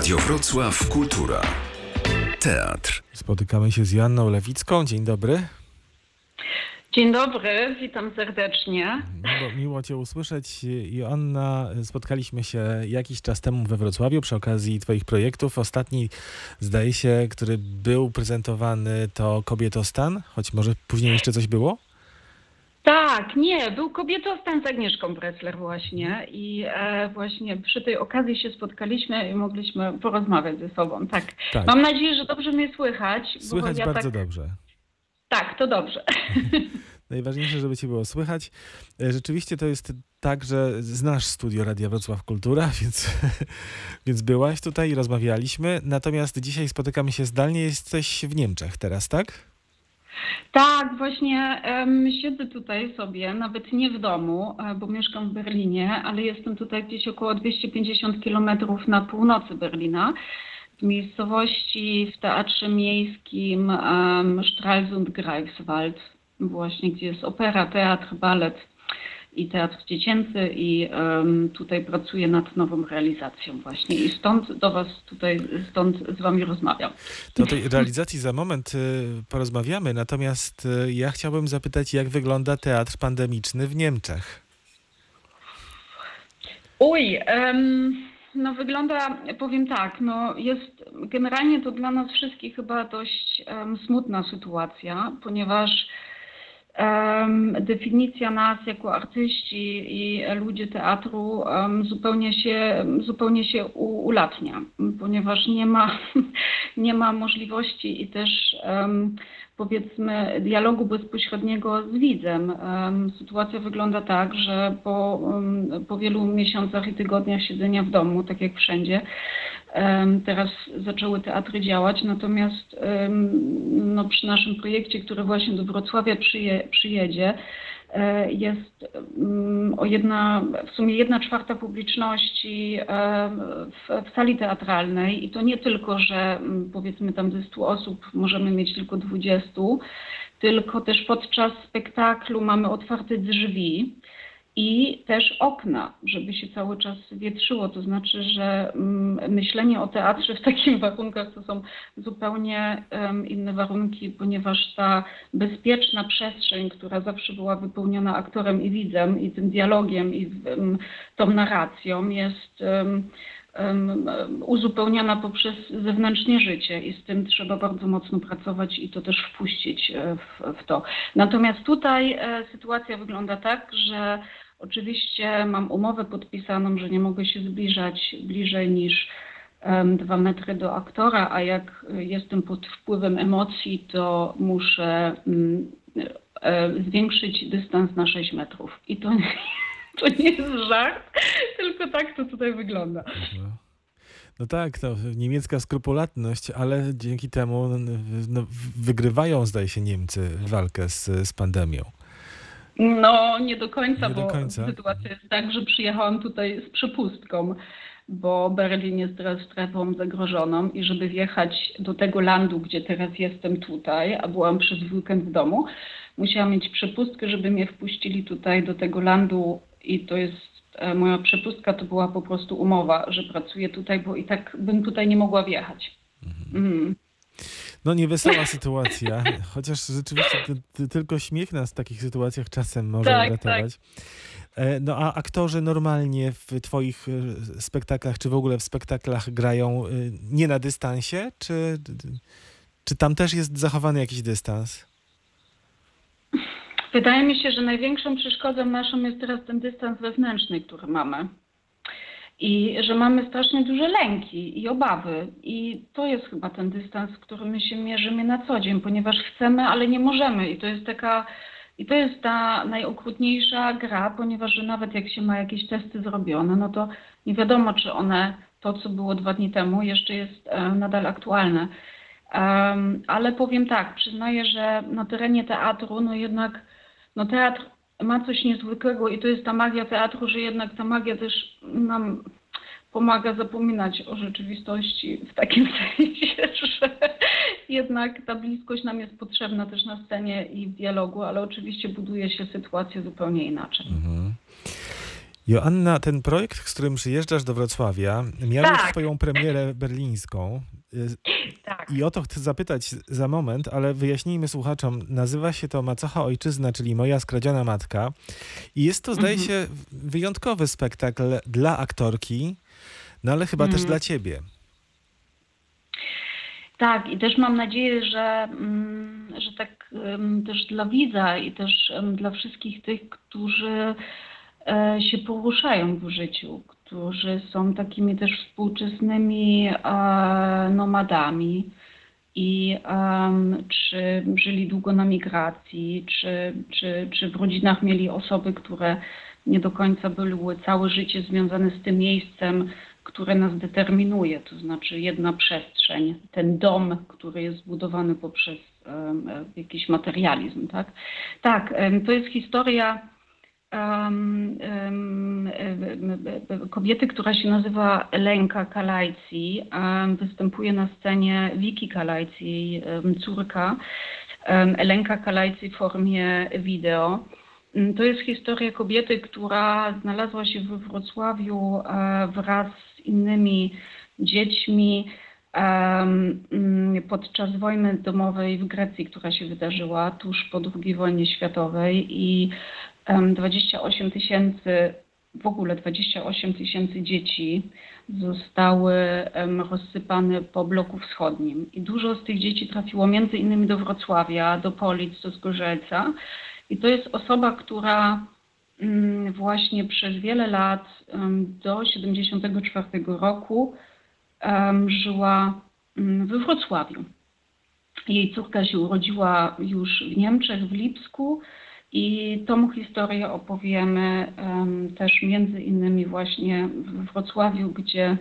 Radio Wrocław Kultura. Teatr. Spotykamy się z Joanną Lewicką. Dzień dobry. Dzień dobry, witam serdecznie. Miło, miło Cię usłyszeć. Joanna, spotkaliśmy się jakiś czas temu we Wrocławiu przy okazji Twoich projektów. Ostatni, zdaje się, który był prezentowany to Kobietostan, choć może później jeszcze coś było? Tak, nie, był kobietostan z Agnieszką Bressler właśnie i e, właśnie przy tej okazji się spotkaliśmy i mogliśmy porozmawiać ze sobą. Tak. Tak. Mam nadzieję, że dobrze mnie słychać. bo Słychać ja bardzo tak, dobrze. Tak, to dobrze. Najważniejsze, żeby Cię było słychać. E, Rzeczywiście to jest tak, że znasz studio Radia Wrocław Kultura, więc, więc byłaś tutaj i rozmawialiśmy. Natomiast dzisiaj spotykamy się zdalnie. Jesteś w Niemczech teraz, tak? Tak, właśnie em, siedzę tutaj sobie, nawet nie w domu, e, bo mieszkam w Berlinie, ale jestem tutaj gdzieś około 250 kilometrów na północy Berlina, w miejscowości w Teatrze Miejskim um, Stralsund Greifswald, właśnie gdzie jest opera, teatr, balet i teatr dziecięcy i tutaj pracuję nad nową realizacją właśnie i stąd do Was tutaj, stąd z Wami rozmawiam. To tej realizacji za moment y, porozmawiamy, natomiast y, ja chciałbym zapytać, jak wygląda teatr pandemiczny w Niemczech? Uj, em, no wygląda, powiem tak, no jest generalnie to dla nas wszystkich chyba dość em, smutna sytuacja, ponieważ definicja nas jako artyści i ludzie teatru zupełnie się, zupełnie się ulatnia, ponieważ nie ma, nie ma możliwości i też powiedzmy dialogu bezpośredniego z widzem. Em, Sytuacja wygląda tak, że po, po wielu miesiącach i tygodniach siedzenia w domu, tak jak wszędzie, teraz zaczęły teatry działać, natomiast no, przy naszym projekcie, który właśnie do Wrocławia przyje, przyjedzie, e, jest o jedna, w sumie jedna czwarta publiczności em, w, w sali teatralnej. I to nie tylko, że powiedzmy tam ze 100 osób możemy mieć tylko 20, tylko też podczas spektaklu mamy otwarte drzwi i też okna, żeby się cały czas wietrzyło. To znaczy, że mm, myślenie o teatrze w takich warunkach to są zupełnie inne warunki, ponieważ ta bezpieczna przestrzeń, która zawsze była wypełniona aktorem i widzem i tym dialogiem i tą narracją jest uzupełniana poprzez zewnętrzne życie i z tym trzeba bardzo mocno pracować i to też wpuścić e, w, w to. Natomiast tutaj e, sytuacja wygląda tak, że oczywiście mam umowę podpisaną, że nie mogę się zbliżać bliżej niż dwa metry do aktora, a jak jestem pod wpływem emocji, to muszę mm, e, zwiększyć dystans na 6 metrów. I to, to nie jest żart, tylko tak to tutaj wygląda. No, no tak, to niemiecka skrupulatność, ale dzięki temu no, wygrywają, zdaje się, Niemcy walkę z, z pandemią. No, nie do końca, Nie do bo końca. sytuacja jest tak, że przyjechałam tutaj z przepustką, bo Berlin jest teraz strefą zagrożoną i żeby wjechać do tego landu, gdzie teraz jestem tutaj, a byłam przez weekend w domu, musiałam mieć przepustkę, żeby mnie wpuścili tutaj do tego landu i to jest e, moja przepustka to była po prostu umowa, że pracuję tutaj, bo i tak bym tutaj nie mogła wjechać. Mhm. No niewesoła sytuacja, chociaż rzeczywiście ty, ty, tylko śmiech nas w takich sytuacjach czasem może Tak, uratować. E, No a aktorzy normalnie w twoich e, spektaklach, czy w ogóle w spektaklach grają nie na dystansie, czy, czy tam też jest zachowany jakiś dystans? Wydaje mi się, że największą przeszkodą naszą jest teraz ten dystans wewnętrzny, który mamy. I że mamy strasznie duże lęki i obawy. I to jest chyba ten dystans, z którym się mierzymy na co dzień, ponieważ chcemy, ale nie możemy. I to jest taka. I to jest ta najokrutniejsza gra, ponieważ że nawet jak się ma jakieś testy zrobione, no to nie wiadomo, czy one, to co było dwa dni temu, jeszcze jest e, nadal aktualne. Em, ale powiem tak, przyznaję, że na terenie teatru, no jednak, no teatr ma coś niezwykłego i to jest ta magia teatru, że jednak ta magia też nam pomaga zapominać o rzeczywistości w takim sensie, że jednak ta bliskość nam jest potrzebna też na scenie i w dialogu, ale oczywiście buduje się sytuację zupełnie inaczej. Mhm. Joanna, ten projekt, z którym przyjeżdżasz do Wrocławia, miał już Tak. swoją premierę berlińską. Y, Tak. I o to chcę zapytać za moment, ale wyjaśnijmy słuchaczom. Nazywa się to Macocha Ojczyzna, czyli Moja skradziona matka. I jest to, zdaje Mhm. się, wyjątkowy spektakl dla aktorki, no ale chyba też Mhm. dla ciebie. Tak, i też mam nadzieję, że, mm, że tak też dla widza i też dla wszystkich tych, którzy się poruszają w życiu, którzy są takimi też współczesnymi e, nomadami i czy żyli długo na migracji, czy, czy, czy w rodzinach mieli osoby, które nie do końca były całe życie związane z tym miejscem, które nas determinuje, to znaczy jedna przestrzeń, ten dom, który jest zbudowany poprzez e, jakiś materializm, tak? Tak, to jest historia kobiety, która się nazywa Elenka Kalajci. Występuje na scenie Wiki Kalajci, jej córka. Em, Elenka Kalajci w formie wideo. Mm, To jest historia kobiety, która znalazła się we Wrocławiu e, wraz z innymi dziećmi mm, podczas wojny domowej w Grecji, która się wydarzyła tuż po II wojnie światowej i 28 tysięcy, w ogóle 28 tysięcy dzieci zostały rozsypane po bloku wschodnim. I dużo z tych dzieci trafiło między innymi do Wrocławia, do Polic, do Zgorzelca. I to jest osoba, która mm, właśnie przez wiele lat do 74 roku żyła mm, we Wrocławiu. Jej córka się urodziła już w Niemczech, w Lipsku i tą historię opowiemy em, też między innymi właśnie w Wrocławiu, gdzie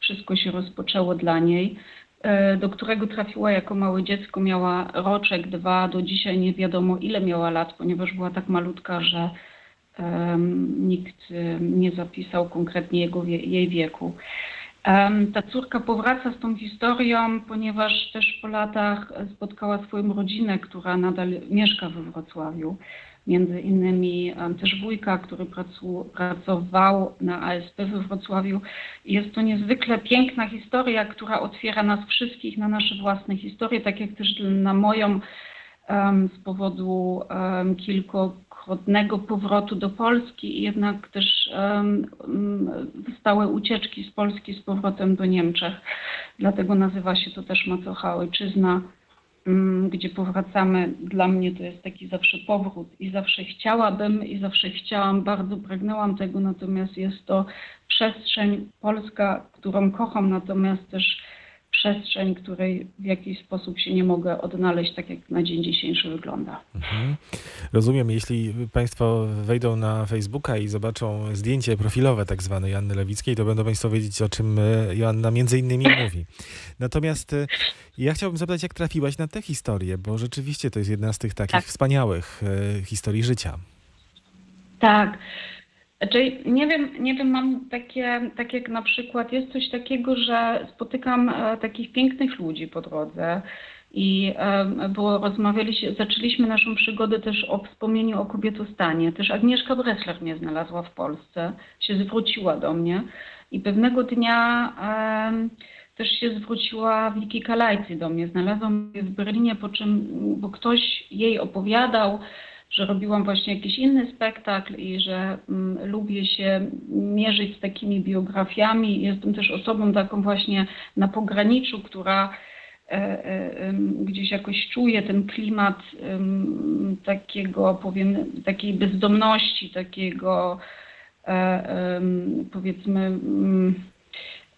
wszystko się rozpoczęło dla niej, e, do którego trafiła jako małe dziecko, miała roczek, dwa, do dzisiaj nie wiadomo ile miała lat, ponieważ była tak malutka, że nikt nie zapisał konkretnie jego, jej wieku. Ta córka powraca z tą historią, ponieważ też po latach spotkała swoją rodzinę, która nadal mieszka we Wrocławiu. Między innymi też wujka, który pracował na ASP we Wrocławiu. Jest to niezwykle piękna historia, która otwiera nas wszystkich na nasze własne historie, tak jak też na moją z powodu em, kilkukrotnego powrotu do Polski i jednak też stałe ucieczki z Polski z powrotem do Niemczech. Dlatego nazywa się to też Macocha Ojczyzna, gdzie powracamy. Dla mnie to jest taki zawsze powrót i zawsze chciałabym i zawsze chciałam, bardzo pragnęłam tego, natomiast jest to przestrzeń polska, którą kocham, natomiast też przestrzeń, której w jakiś sposób się nie mogę odnaleźć, tak jak na dzień dzisiejszy wygląda. Mhm. Rozumiem, jeśli Państwo wejdą na Facebooka i zobaczą zdjęcie profilowe tak zwane Joanny Lewickiej, to będą Państwo wiedzieć, o czym e, Joanna między innymi mówi. Natomiast e, ja chciałbym zapytać, jak trafiłaś na tę historię, bo rzeczywiście to jest jedna z tych takich Tak. wspaniałych e, historii życia. Tak. Znaczy, nie wiem, nie wiem, mam takie, tak jak na przykład jest coś takiego, że spotykam e, takich pięknych ludzi po drodze i e, było, rozmawialiśmy, zaczęliśmy naszą przygodę też o wspomnieniu o kobietostanie. Też Agnieszka Bressler mnie znalazła w Polsce, się zwróciła do mnie i pewnego dnia em, też się zwróciła Wiki Kalajcy do mnie. Znalazła mnie w Berlinie, po czym, bo ktoś jej opowiadał, że robiłam właśnie jakiś inny spektakl i że mm, lubię się mierzyć z takimi biografiami. Jestem też osobą taką właśnie na pograniczu, która e, e, gdzieś jakoś czuje ten klimat em, takiego, powiem, takiej bezdomności, takiego e, powiedzmy mm,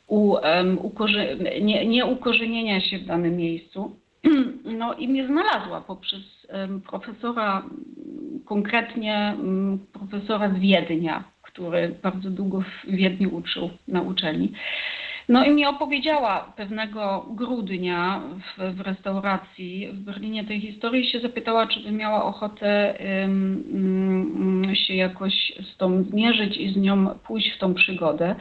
u, ukorze- nie, nie ukorzenienia się w danym miejscu. No i mnie znalazła poprzez profesora, konkretnie m, profesora z Wiednia, który bardzo długo w Wiedniu uczył na uczelni. No i mi opowiedziała pewnego grudnia w, w restauracji w Berlinie tej historii i się zapytała, czy by miała ochotę mm, się jakoś z tą zmierzyć i z nią pójść w tą przygodę.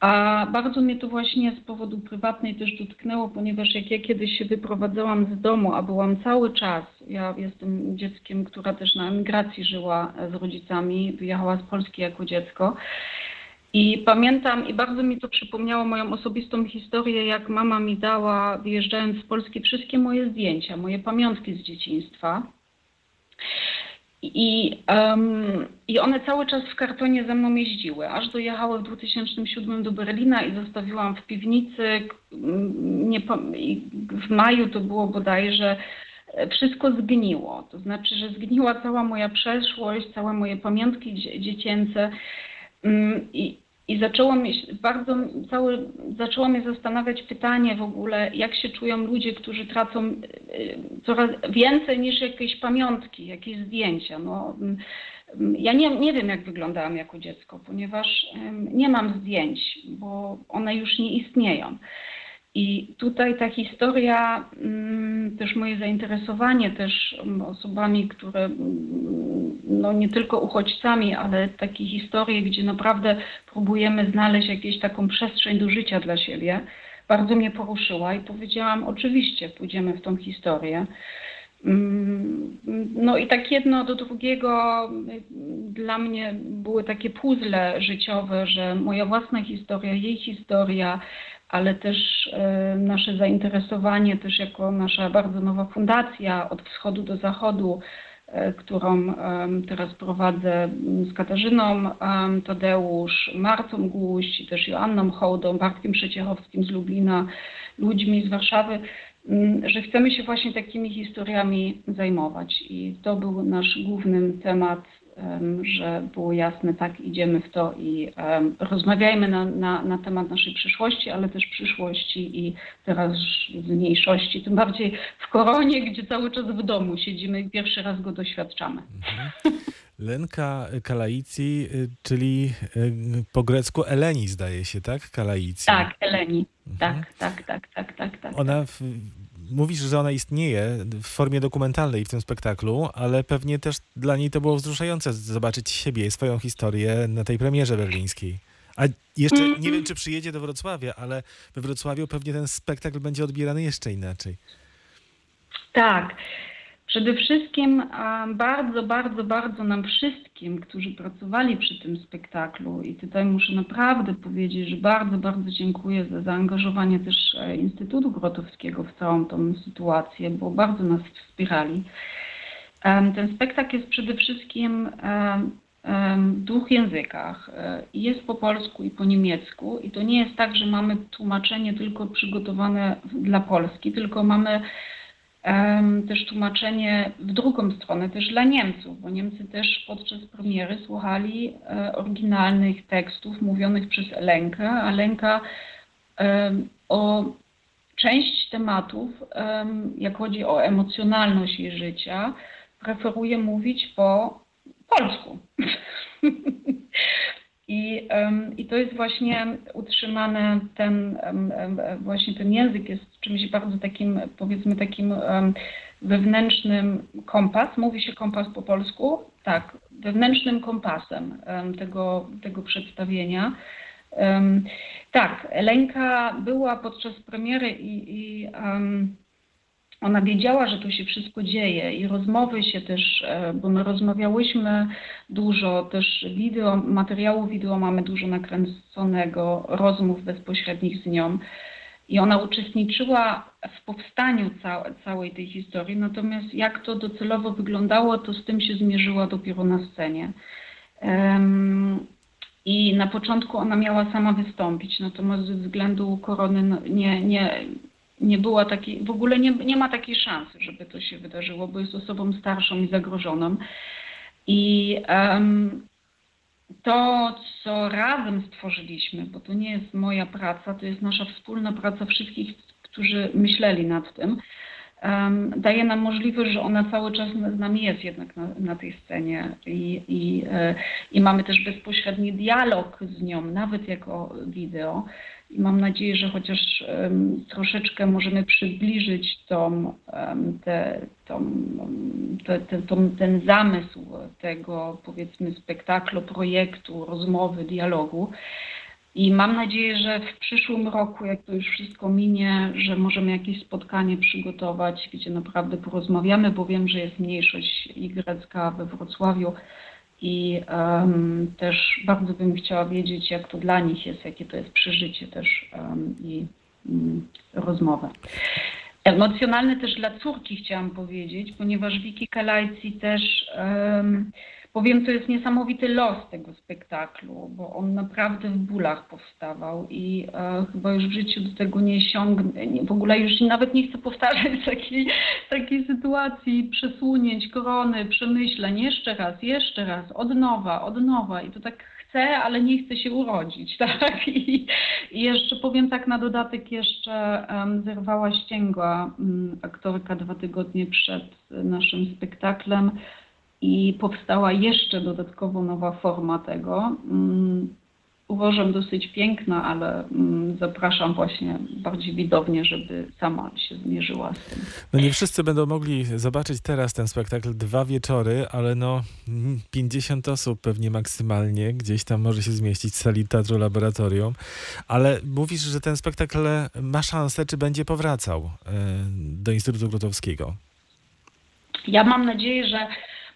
A bardzo mnie to właśnie z powodu prywatnej też dotknęło, ponieważ jak ja kiedyś się wyprowadzałam z domu, a byłam cały czas, ja jestem dzieckiem, która też na emigracji żyła z rodzicami, wyjechała z Polski jako dziecko. I pamiętam, i bardzo mi to przypomniało moją osobistą historię, jak mama mi dała, wyjeżdżając z Polski, wszystkie moje zdjęcia, moje pamiątki z dzieciństwa. I, em, I one cały czas w kartonie ze mną jeździły, aż dojechały w 2007 do Berlina i zostawiłam w piwnicy. Nie, w maju to było bodajże, e, wszystko zgniło. To znaczy, że zgniła cała moja przeszłość, całe moje pamiątki dzie- dziecięce. Mm, I, i zaczęło mnie bardzo cały, zaczęło mnie zastanawiać pytanie w ogóle, jak się czują ludzie, którzy tracą y, y, coraz więcej niż jakieś pamiątki, jakieś zdjęcia. No, mm, mm, ja nie, nie wiem, jak wyglądałam jako dziecko, ponieważ nie mam zdjęć, bo one już nie istnieją. I tutaj ta historia, mm, też moje zainteresowanie też mm, osobami, które mm, no nie tylko uchodźcami, ale takie historie, gdzie naprawdę próbujemy znaleźć jakąś taką przestrzeń do życia dla siebie, bardzo mnie poruszyła i powiedziałam, oczywiście pójdziemy w tą historię. No i tak jedno do drugiego y, dla mnie były takie puzzle życiowe, że moja własna historia, jej historia, ale też e, nasze zainteresowanie, też jako nasza bardzo nowa fundacja od wschodu do zachodu, e, którą teraz prowadzę m, z Katarzyną Tadeusz, Martą Guś też Joanną Hołdą, Bartkiem Przeciechowskim z Lublina, ludźmi z Warszawy, m, że chcemy się właśnie takimi historiami zajmować. I to był nasz główny temat, em, że było jasne, tak, idziemy w to i rozmawiajmy na, na, na temat naszej przyszłości, ale też przyszłości i teraz mniejszości, tym bardziej w koronie, gdzie cały czas w domu siedzimy i pierwszy raz go doświadczamy. Lenka Kalaici, y, czyli y, po grecku Eleni zdaje się, tak? Kalaici. Tak, Eleni. Mhm. Tak, tak, tak, tak, tak, tak. Ona, w, mówisz, że ona istnieje w formie dokumentalnej w tym spektaklu, ale pewnie też dla niej to było wzruszające zobaczyć siebie i swoją historię na tej premierze berlińskiej. A jeszcze Mhm. nie wiem, czy przyjedzie do Wrocławia, ale we Wrocławiu pewnie ten spektakl będzie odbierany jeszcze inaczej. Tak. Przede wszystkim bardzo, bardzo, bardzo nam wszystkim, którzy pracowali przy tym spektaklu i tutaj muszę naprawdę powiedzieć, że bardzo, bardzo dziękuję za zaangażowanie też e, Instytutu Grotowskiego w całą tą sytuację, bo bardzo nas wspierali. Ten spektakl jest przede wszystkim w dwóch językach. E, Jest po polsku i po niemiecku i to nie jest tak, że mamy tłumaczenie tylko przygotowane dla Polski, tylko mamy też tłumaczenie w drugą stronę, też dla Niemców, bo Niemcy też podczas premiery słuchali e, oryginalnych tekstów mówionych przez Elenkę, a Lenka o część tematów, em, jak chodzi o emocjonalność jej życia, preferuje mówić po polsku. I, I to jest właśnie utrzymane, ten, właśnie ten język jest czymś bardzo takim, powiedzmy takim wewnętrznym kompas. Mówi się kompas po polsku? Tak, wewnętrznym kompasem em, tego, tego przedstawienia. Tak, Elenka była podczas premiery i, i em, ona wiedziała, że tu się wszystko dzieje i rozmowy się też, e, bo my rozmawiałyśmy dużo, też wideo, materiału wideo mamy dużo nakręconego, rozmów bezpośrednich z nią. I ona uczestniczyła w powstaniu ca całej tej historii, natomiast jak to docelowo wyglądało, to z tym się zmierzyła dopiero na scenie. Em, I na początku ona miała sama wystąpić, natomiast ze względu korony no, nie, nie, nie była takiej, w ogóle nie, nie ma takiej szansy, żeby to się wydarzyło, bo jest osobą starszą i zagrożoną. I em, to, co razem stworzyliśmy, bo to nie jest moja praca, to jest nasza wspólna praca wszystkich, którzy myśleli nad tym, daje nam możliwość, że ona cały czas z nami jest jednak na, na tej scenie i, i, e, i mamy też bezpośredni dialog z nią, nawet jako wideo. I mam nadzieję, że chociaż em, troszeczkę możemy przybliżyć tą, em, te, tą, te, te, tą, ten zamysł tego, powiedzmy, spektaklu, projektu, rozmowy, dialogu. I mam nadzieję, że w przyszłym roku, jak to już wszystko minie, że możemy jakieś spotkanie przygotować, gdzie naprawdę porozmawiamy, bo wiem, że jest mniejszość grecka we Wrocławiu i em, też bardzo bym chciała wiedzieć, jak to dla nich jest, jakie to jest przeżycie też em, i mm, rozmowę. Emocjonalny też dla córki chciałam powiedzieć, ponieważ Wiki Kalajci też em, powiem, to jest niesamowity los tego spektaklu, bo on naprawdę w bólach powstawał i e, chyba już w życiu do tego nie siągnę, nie, w ogóle już nawet nie chcę powtarzać takiej, takiej sytuacji, przesunięć, korony, przemyśleń, jeszcze raz, jeszcze raz, od nowa, od nowa. I to tak chcę, ale nie chcę się urodzić, tak? I, i jeszcze powiem tak na dodatek, jeszcze um, zerwała ścięgła um, aktorka dwa tygodnie przed naszym spektaklem i powstała jeszcze dodatkowo nowa forma tego. Mm, Uważam dosyć piękna, ale mm, zapraszam właśnie bardziej widownię, żeby sama się zmierzyła z tym. No nie wszyscy będą mogli zobaczyć teraz ten spektakl dwa wieczory, ale no mm, 50 osób pewnie maksymalnie gdzieś tam może się zmieścić w sali Teatru Laboratorium. Ale mówisz, że ten spektakl ma szansę, czy będzie powracał e, do Instytutu Grotowskiego? Ja mam nadzieję, że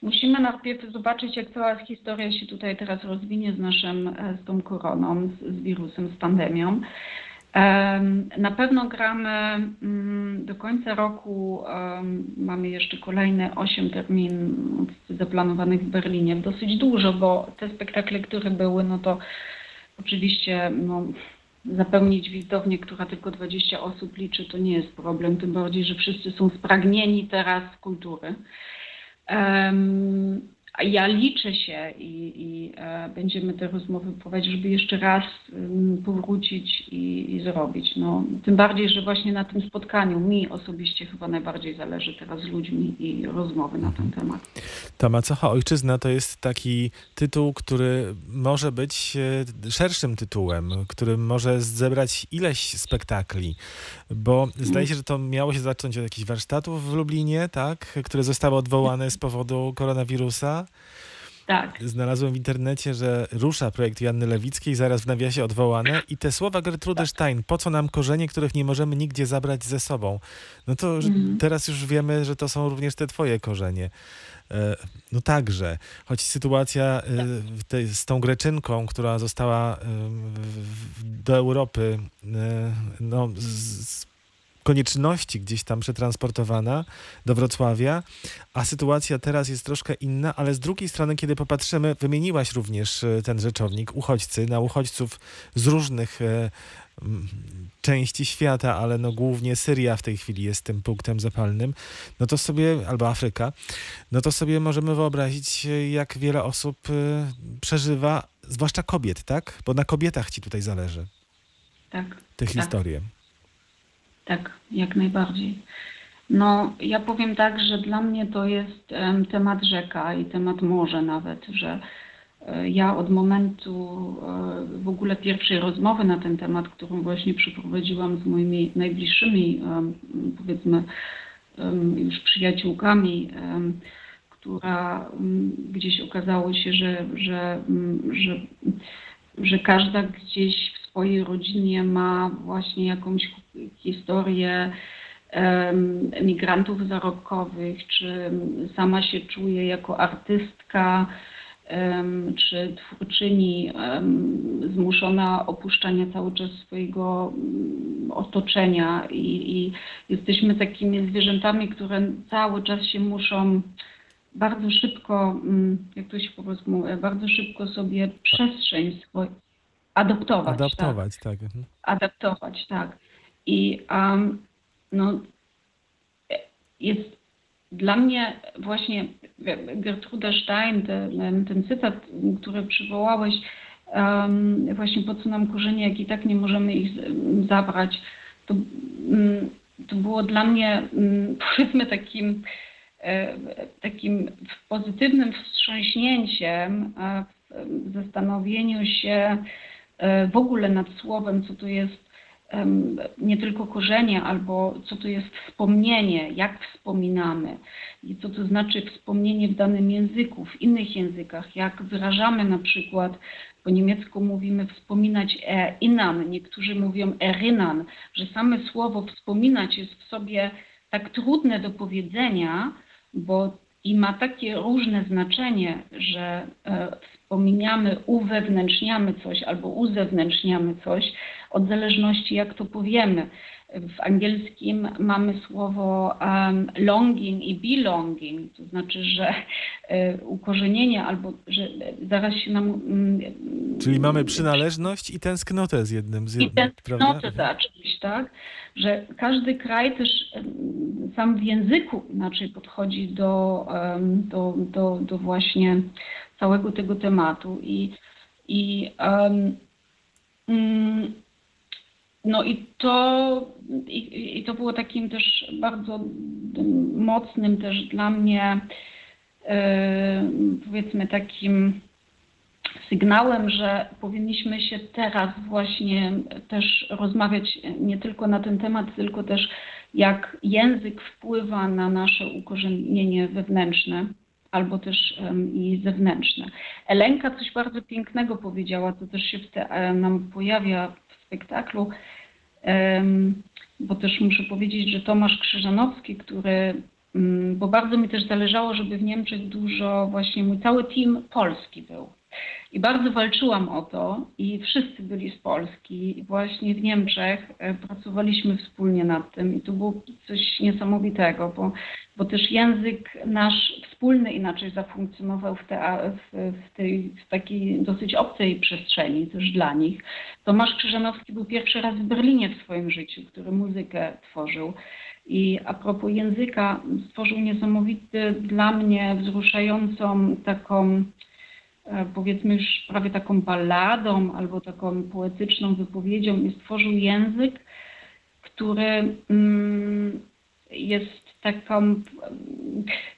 musimy najpierw zobaczyć, jak cała historia się tutaj teraz rozwinie z naszym, e, z tą koroną, z, z wirusem, z pandemią. Em, Na pewno gramy mm, do końca roku. Mamy jeszcze kolejne 8 terminów zaplanowanych w Berlinie. Dosyć dużo, bo te spektakle, które były, no to oczywiście no, zapełnić widownię, która tylko 20 osób liczy, to nie jest problem. Tym bardziej, że wszyscy są spragnieni teraz kultury. Ja liczę się i, i e, będziemy te rozmowy prowadzić, żeby jeszcze raz powrócić i, i zrobić. No, tym bardziej, że właśnie na tym spotkaniu mi osobiście chyba najbardziej zależy teraz z ludźmi i rozmowy na ten temat. Ta Macocha Ojczyzna to jest taki tytuł, który może być e, szerszym tytułem, który może zebrać ileś spektakli, bo zdaje się, że to miało się zacząć od jakichś warsztatów w Lublinie, tak, które zostały odwołane z powodu koronawirusa. Tak, Znalazłem w internecie, że rusza projekt Janny Lewickiej, zaraz w nawiasie odwołane i te słowa Gertrudy Stein, po co nam korzenie, których nie możemy nigdzie zabrać ze sobą. No to Mhm. teraz już wiemy, że to są również te twoje korzenie. E, No także, choć sytuacja e, z tą Greczynką, która została e, do Europy no, z, konieczności gdzieś tam przetransportowana do Wrocławia, a sytuacja teraz jest troszkę inna, ale z drugiej strony, kiedy popatrzymy, wymieniłaś również ten rzeczownik, uchodźcy, na uchodźców z różnych części świata, ale no głównie Syria w tej chwili jest tym punktem zapalnym, no to sobie, albo Afryka, no to sobie możemy wyobrazić, jak wiele osób e, przeżywa, zwłaszcza kobiet, tak? Bo na kobietach ci tutaj zależy, tak. te Tak. historie. Tak, jak najbardziej. No, ja powiem tak, że dla mnie to jest em, temat rzeka i temat morze nawet, że ja od momentu e, w ogóle pierwszej rozmowy na ten temat, którą właśnie przeprowadziłam z moimi najbliższymi, em, powiedzmy, już przyjaciółkami, która gdzieś okazało się, że, że, że, że każda gdzieś w swojej rodzinie ma właśnie jakąś historię migrantów zarobkowych, czy sama się czuje jako artystka, czy twórczyni zmuszona opuszczania cały czas swojego mm, otoczenia i, i jesteśmy takimi zwierzętami, które cały czas się muszą bardzo szybko, mm, jak to się po polsku mówi, bardzo szybko sobie przestrzeń swoj adoptować. Tak? Adaptować, tak. mhm. adaptować, tak. I um, no, e, jest dla mnie właśnie Gertruda Stein, ten, ten cytat, który przywołałeś, um, właśnie po co nam korzenie, jak i tak nie możemy ich zabrać, to, mm, to było dla mnie mm, powiedzmy takim e, takim pozytywnym wstrząśnięciem w zastanowieniu się e, w ogóle nad słowem, co to jest nie tylko korzenie, albo co to jest wspomnienie, jak wspominamy i co to znaczy wspomnienie w danym języku, w innych językach, jak wyrażamy na przykład Po niemiecku mówimy wspominać erinnern, niektórzy mówią erinnern, że same słowo wspominać jest w sobie tak trudne do powiedzenia, bo i ma takie różne znaczenie, że e, wspominamy, uwewnętrzniamy coś albo uzewnętrzniamy coś, od zależności jak to powiemy. W angielskim mamy słowo um, longing i belonging, to znaczy, że e, ukorzenienie albo że zaraz się nam. Mm, Czyli mamy przynależność i tęsknotę z jednym z i jednym, tęsknotę prawda? zacząć, tak? Że każdy kraj też sam w języku inaczej podchodzi do, do, do, do właśnie całego tego tematu i, i mm, no i to, i, i to było takim też bardzo mocnym też dla mnie e, powiedzmy takim sygnałem, że powinniśmy się teraz właśnie też rozmawiać nie tylko na ten temat, tylko też jak język wpływa na nasze ukorzenienie wewnętrzne albo też em, i zewnętrzne. Elenka coś bardzo pięknego powiedziała, to też się te, e, nam pojawia spektaklu, bo też muszę powiedzieć, że Tomasz Krzyżanowski, który, mm, bo bardzo mi też zależało, żeby w Niemczech dużo właśnie mój cały team polski był. I bardzo walczyłam o to i wszyscy byli z Polski i właśnie w Niemczech e, pracowaliśmy wspólnie nad tym i to było coś niesamowitego, bo, bo też język nasz wspólny inaczej zafunkcjonował w, te, w, w, tej, w takiej dosyć obcej przestrzeni też dla nich. Tomasz Krzyżanowski był pierwszy raz w Berlinie w swoim życiu, który muzykę tworzył. I a propos języka, stworzył niesamowity dla mnie wzruszającą taką powiedzmy już prawie taką balladą albo taką poetyczną wypowiedzią i stworzył język, który mm, jest taką, mm,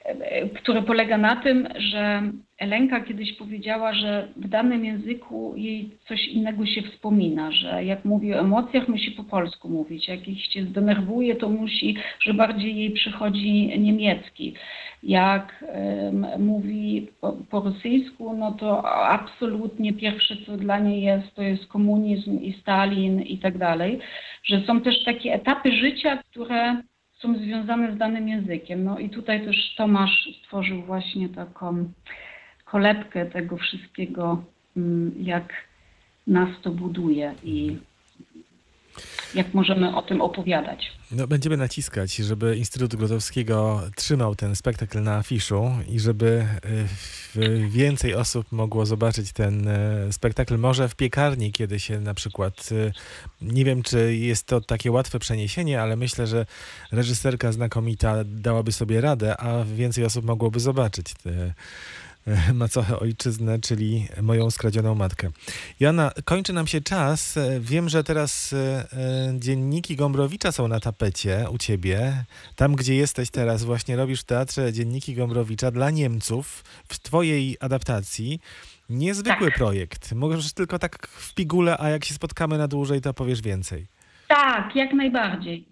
e, który polega na tym, że Elenka kiedyś powiedziała, że w danym języku jej coś innego się wspomina, że jak mówi o emocjach, musi po polsku mówić, jak ich się zdenerwuje, to musi, że bardziej jej przychodzi niemiecki. Jak em, mówi po, po rosyjsku, no to absolutnie pierwsze, co dla niej jest, to jest komunizm i Stalin i tak dalej, że są też takie etapy życia, które są związane z danym językiem. No i tutaj też Tomasz stworzył właśnie taką kolebkę tego wszystkiego, mm, jak nas to buduje i jak możemy o tym opowiadać. No, będziemy naciskać, żeby Instytut Grotowskiego trzymał ten spektakl na afiszu i żeby e, więcej osób mogło zobaczyć ten e, spektakl. Może w piekarni, kiedy się na przykład, e, nie wiem czy jest to takie łatwe przeniesienie, ale myślę, że reżyserka znakomita dałaby sobie radę, a więcej osób mogłoby zobaczyć macochę ojczyznę, czyli moją skradzioną matkę. Joanna, kończy nam się czas. Wiem, że teraz e, e, dzienniki Gombrowicza są na tapecie u ciebie. Tam, gdzie jesteś teraz, właśnie robisz w teatrze dzienniki Gombrowicza dla Niemców w twojej adaptacji. Niezwykły Tak. projekt. Możesz tylko tak w pigule, a jak się spotkamy na dłużej, to powiesz więcej. Tak, jak najbardziej.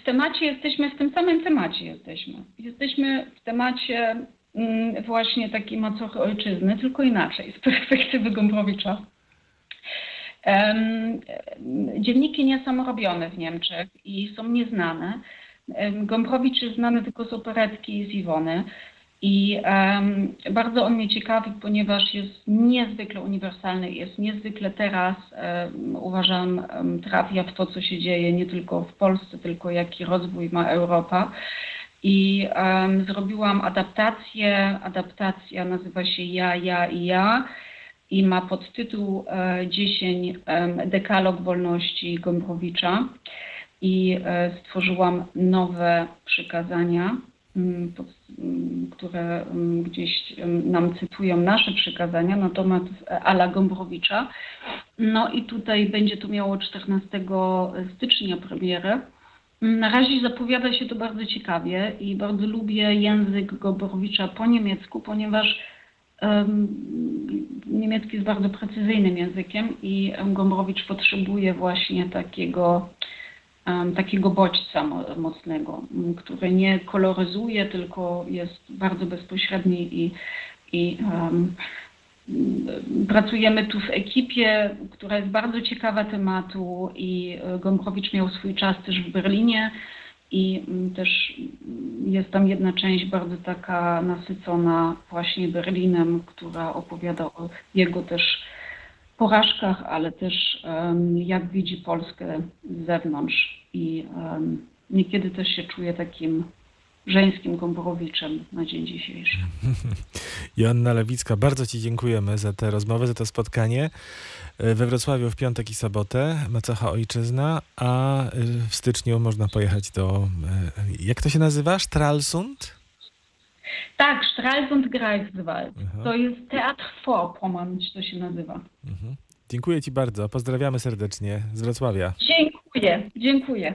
W temacie jesteśmy, w tym samym temacie jesteśmy. Jesteśmy w temacie właśnie takiej macochy ojczyzny, tylko inaczej, z perspektywy Gombrowicza. Dzienniki nie są robione w Niemczech i są nieznane. Gombrowicz jest znany tylko z operetki z Iwony. I em, bardzo on mnie ciekawi, ponieważ jest niezwykle uniwersalny, jest niezwykle teraz, em, uważam, em, trafia w to, co się dzieje nie tylko w Polsce, tylko jaki rozwój ma Europa. I em, zrobiłam adaptację. Adaptacja nazywa się Ja, Ja i Ja i ma podtytuł e, 10 em, Dekalog Wolności Gombrowicza. I e, stworzyłam nowe przykazania, mm, pod- mm, które mm, gdzieś em, nam cytują nasze przykazania na temat e, Ala Gombrowicza. No i tutaj będzie to miało 14 stycznia premierę. Na razie zapowiada się to bardzo ciekawie i bardzo lubię język Gombrowicza po niemiecku, ponieważ em, niemiecki jest bardzo precyzyjnym językiem i Gombrowicz potrzebuje właśnie takiego, em, takiego bodźca mo- mocnego, który nie koloryzuje, tylko jest bardzo bezpośredni i, i mm, pracujemy tu w ekipie, która jest bardzo ciekawa tematu i e, Gombrowicz miał swój czas też w Berlinie i mm, też mm, jest tam jedna część bardzo taka nasycona właśnie Berlinem, która opowiada o jego też porażkach, ale też jak widzi Polskę z zewnątrz i niekiedy też się czuje takim żeńskim Gombrowiczem na dzień dzisiejszy. Joanna Lewicka, bardzo Ci dziękujemy za tę rozmowę, za to spotkanie. E, We Wrocławiu w piątek i sobotę Macocha Ojczyzna, a e, w styczniu można pojechać do, e, jak to się nazywa? Stralsund? Tak, Stralsund Greifswald. Aha. To jest Teatr Vorpommern, to się nazywa. Mhm. Dziękuję Ci bardzo, pozdrawiamy serdecznie z Wrocławia. Dziękuję, dziękuję.